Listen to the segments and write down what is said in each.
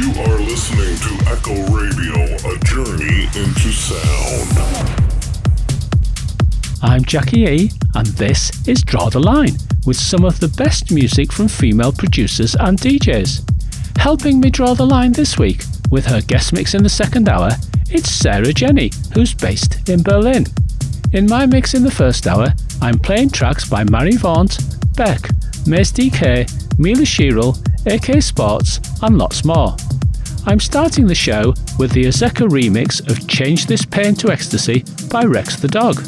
You are listening to Echo Radio, a journey into sound. I'm Jackie E, and this is Draw the Line with some of the best music from female producers and DJs. Helping me draw the line this week with her guest mix in the second hour, it's Sarah Jenny, who's based in Berlin. In my mix in the first hour, I'm playing tracks by Marie Vaunt, BEC, Maze DK, Mila Chiral, AK Sports, and lots more. I'm starting the show with the Azzecca remix of Change This Pain to Ecstasy by Rex the Dog.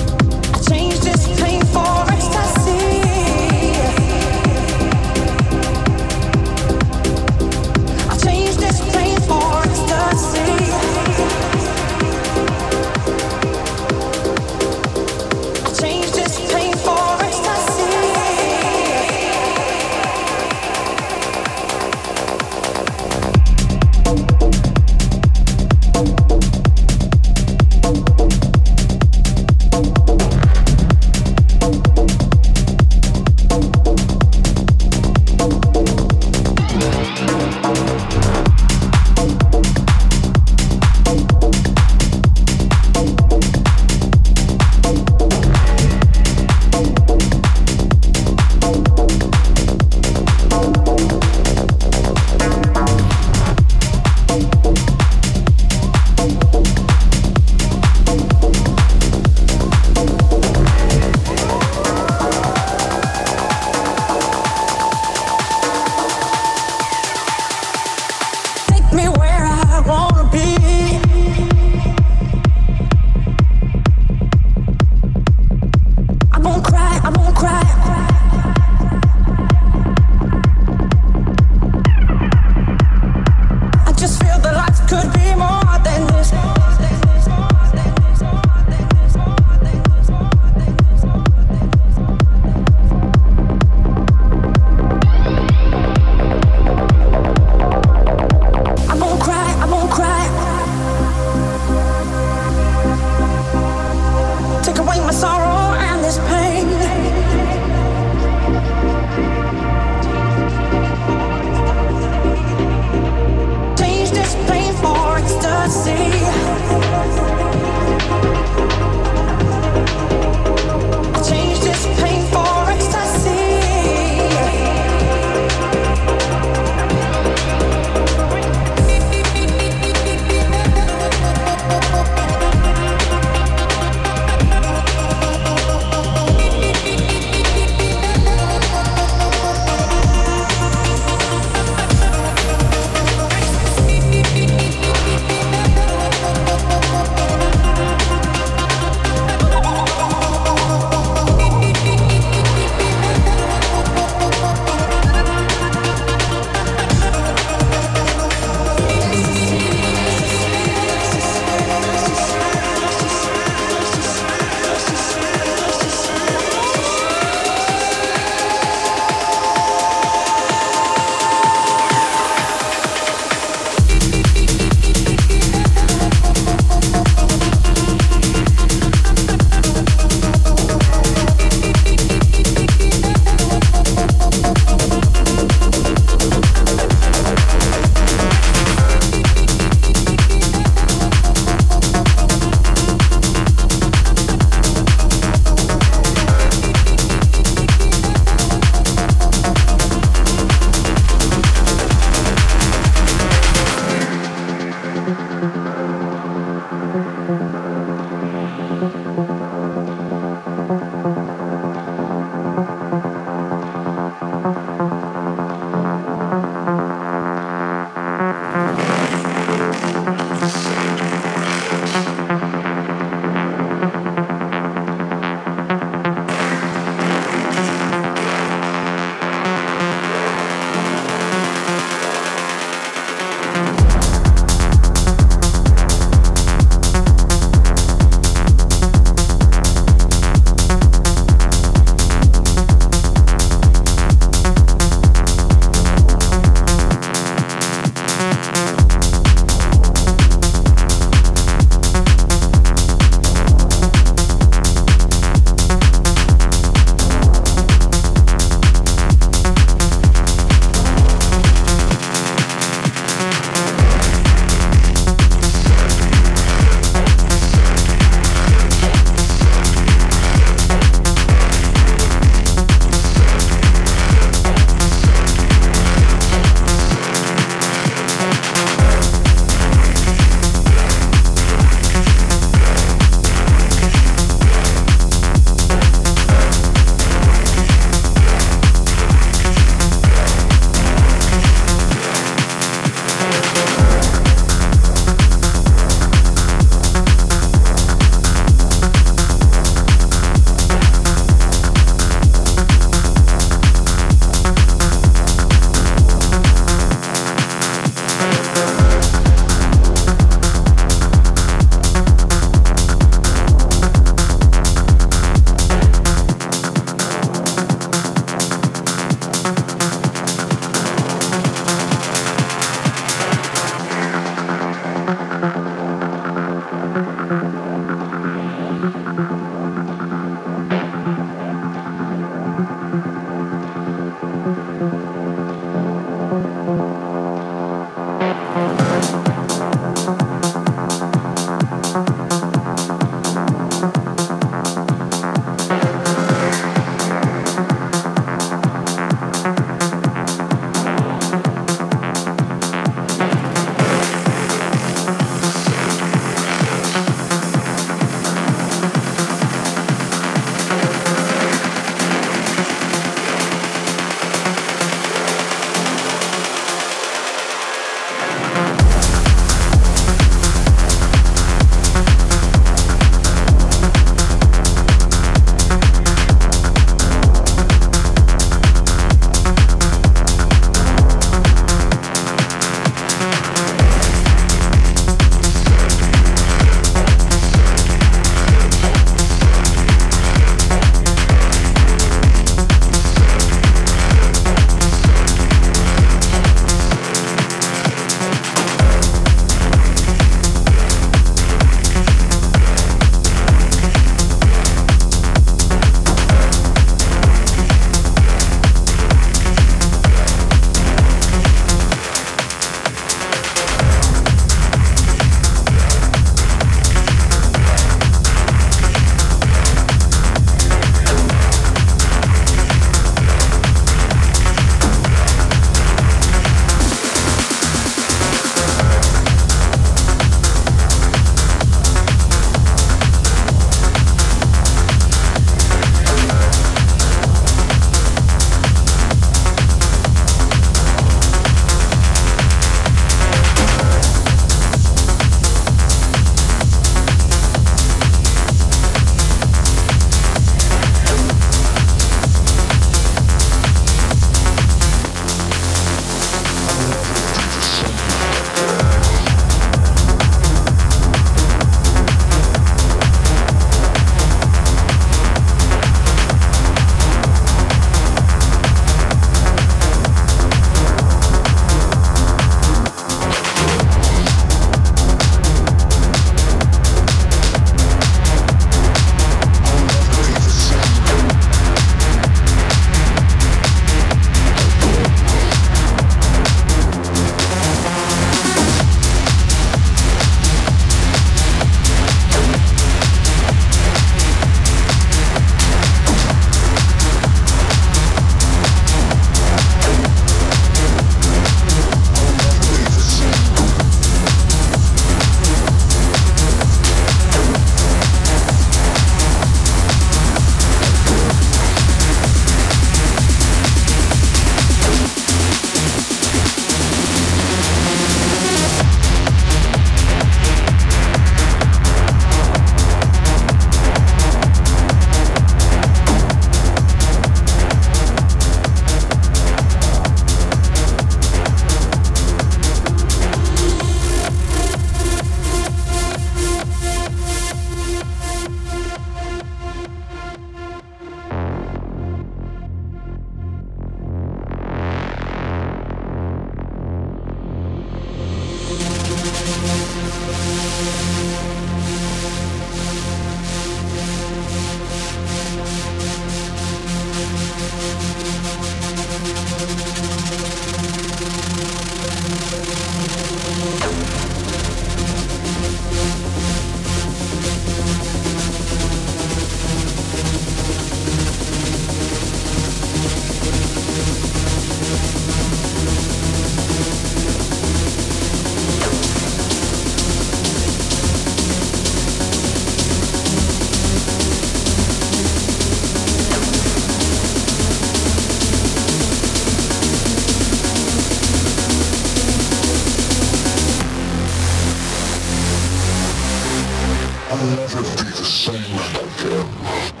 I'll never be the same again.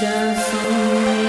相送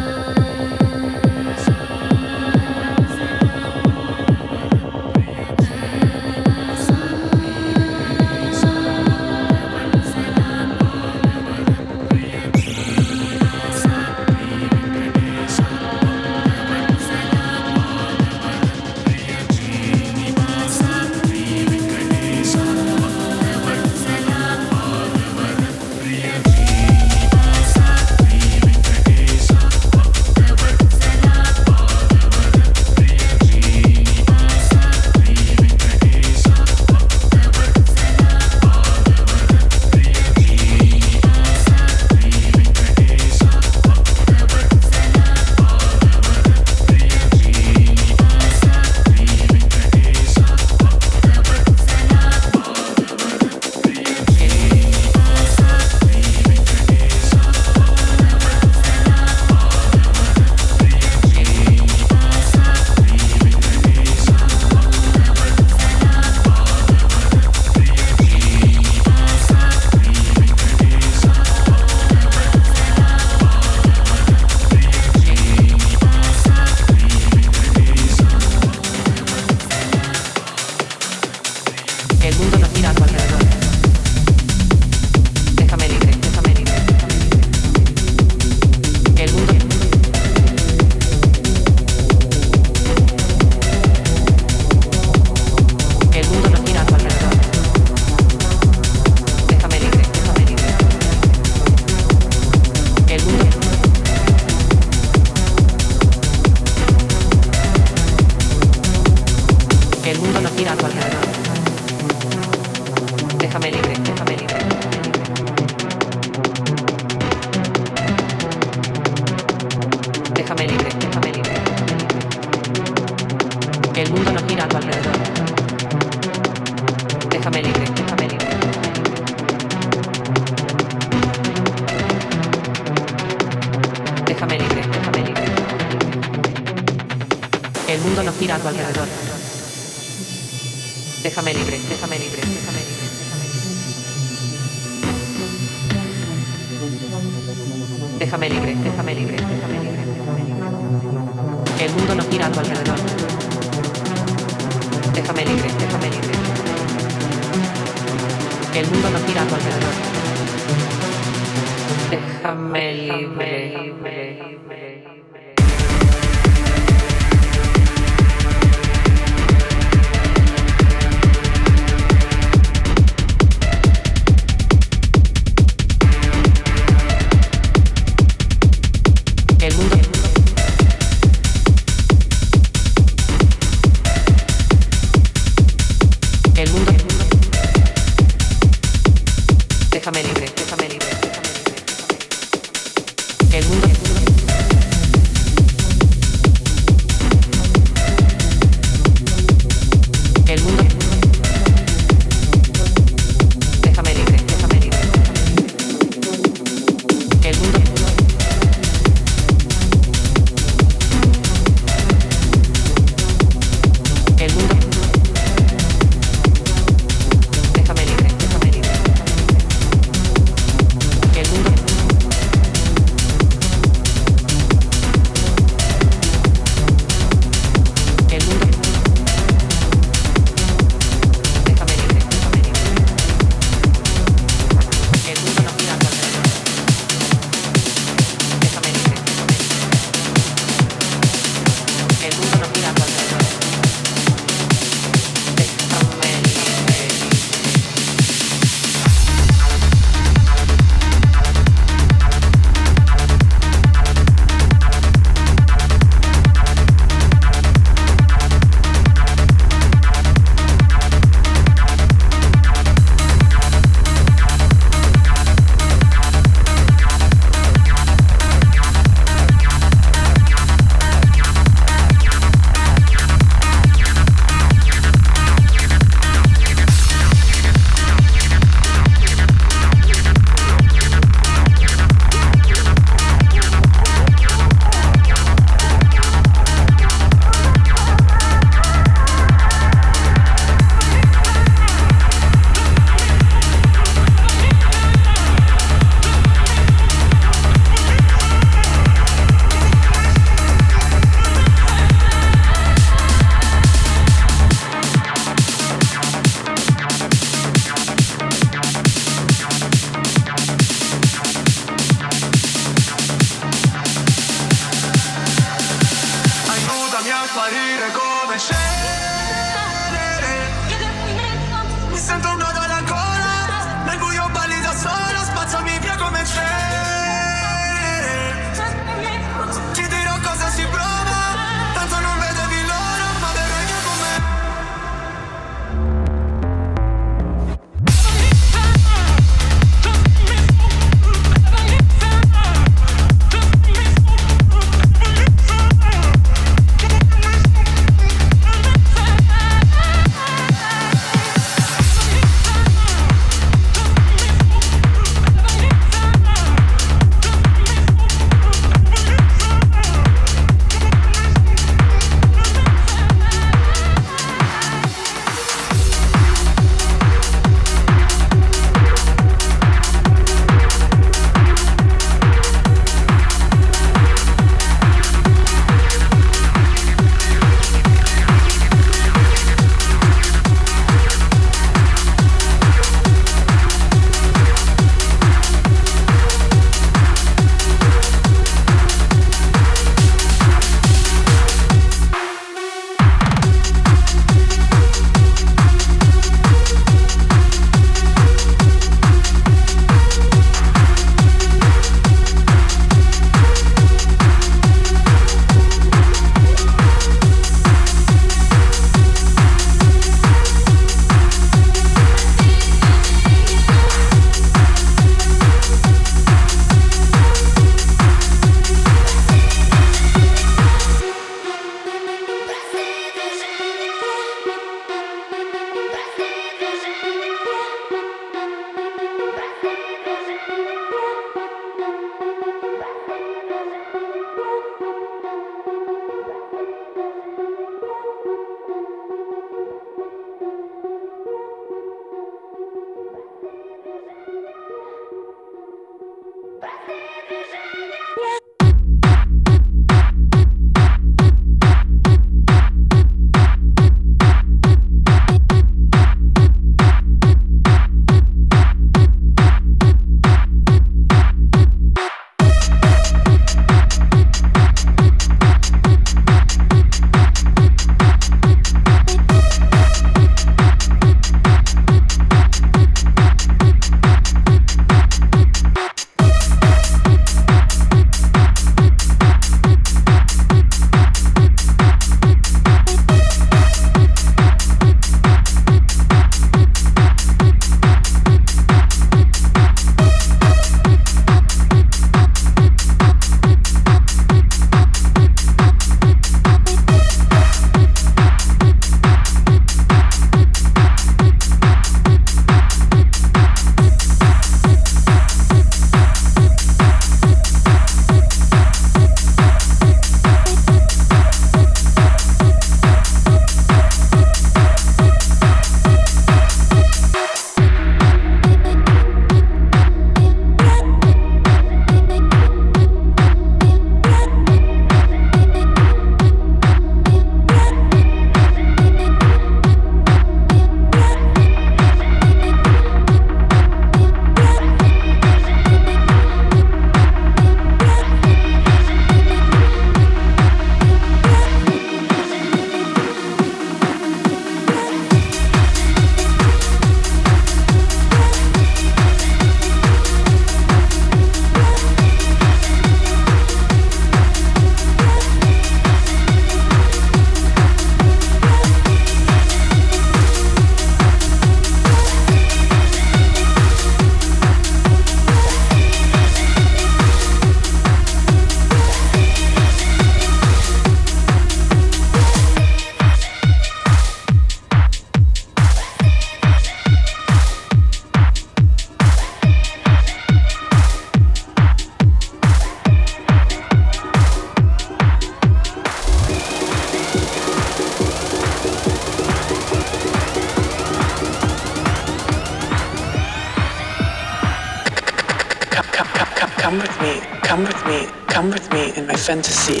fantasy.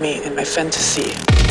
Me in my fantasy.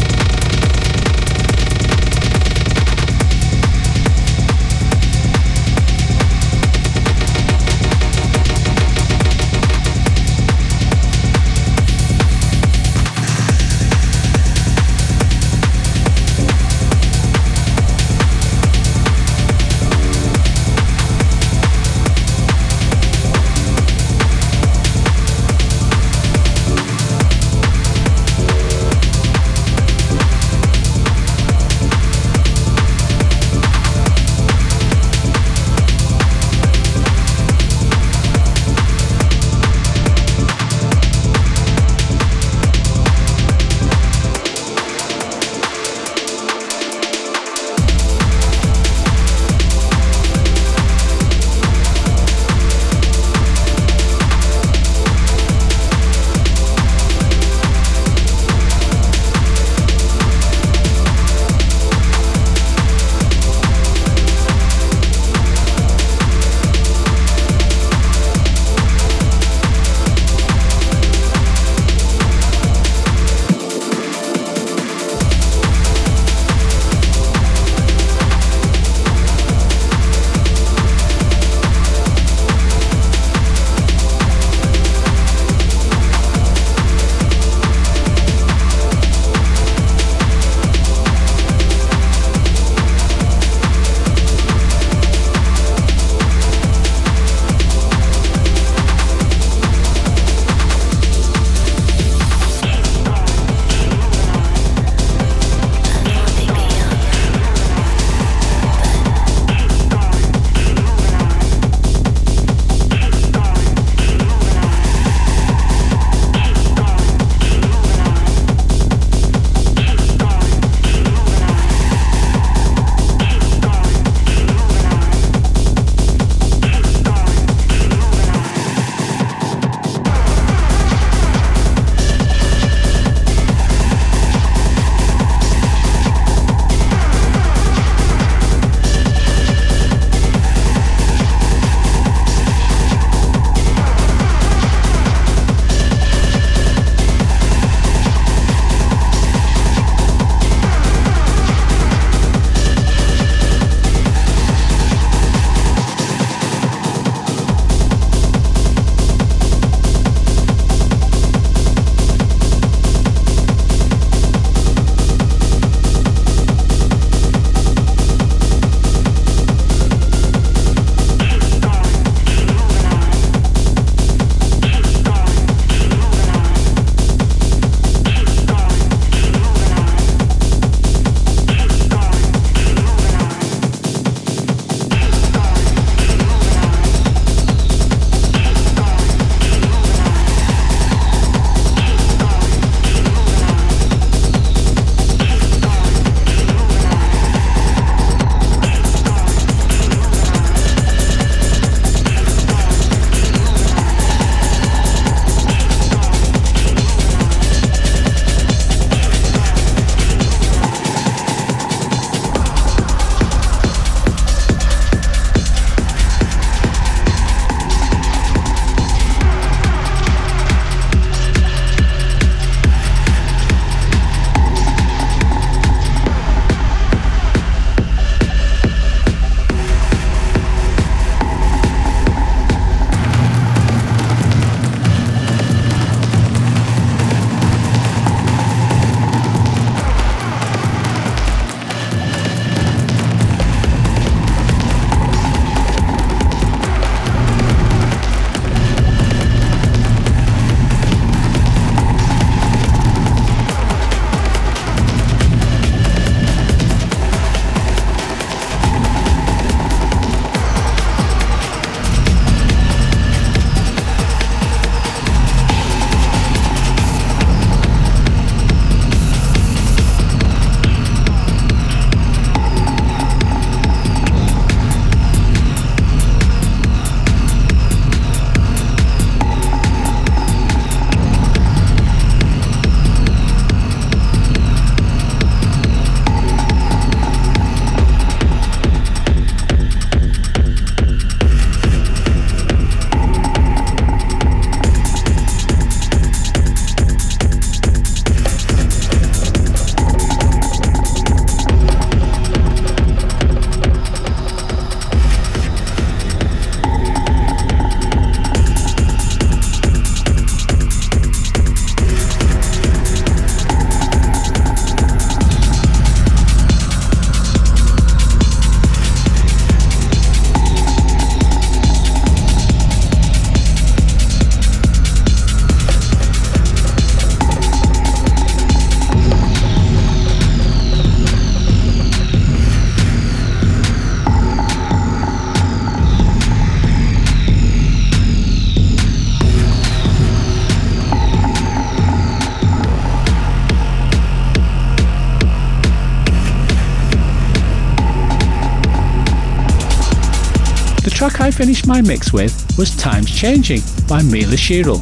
Finished my mix with was Times Changing by Mila Chiral.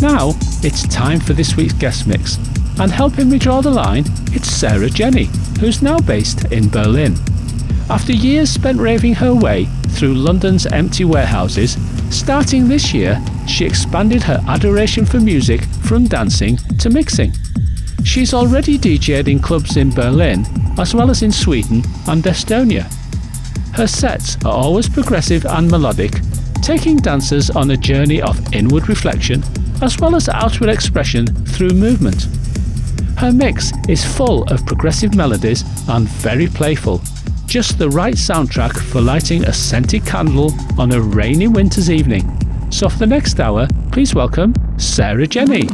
Now, it's time for this week's guest mix, and helping me draw the line, it's Sarah Jenny, who's now based in Berlin. After years spent raving her way through London's empty warehouses, starting this year, she expanded her adoration for music from dancing to mixing. She's already DJed in clubs in Berlin, as well as in Sweden and Estonia. Her sets are always progressive and melodic, taking dancers on a journey of inward reflection as well as outward expression through movement. Her mix is full of progressive melodies and very playful, just the right soundtrack for lighting a scented candle on a rainy winter's evening. So for the next hour, please welcome Sarah Jenny.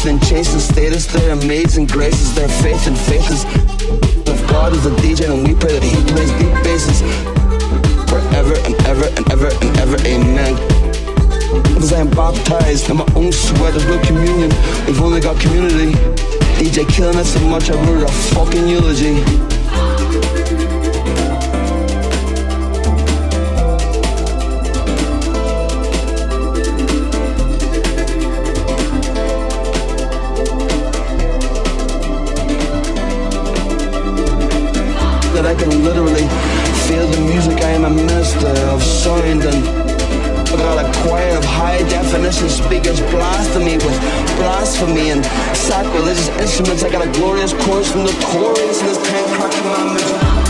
States and chasing status, their amazing graces, their faith and faces. If God is a DJ and we pray that he plays deep basses forever and ever and ever and ever, amen. Cause I am baptized in my own sweat, there's no communion, we've only got community. DJ killing us so much, I wrote a fucking eulogy. speakers blasphemy with blasphemy and sacrilegious instruments. I got a glorious chorus from the chorus in this pan cracking my middle.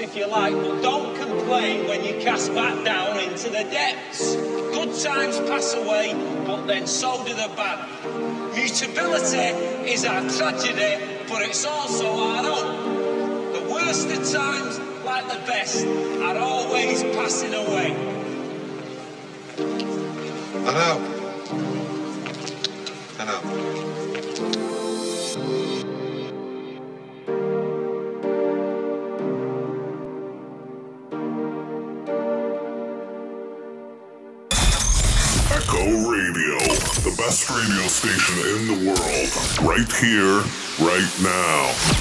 if you like. best radio station in the world, right here, right now.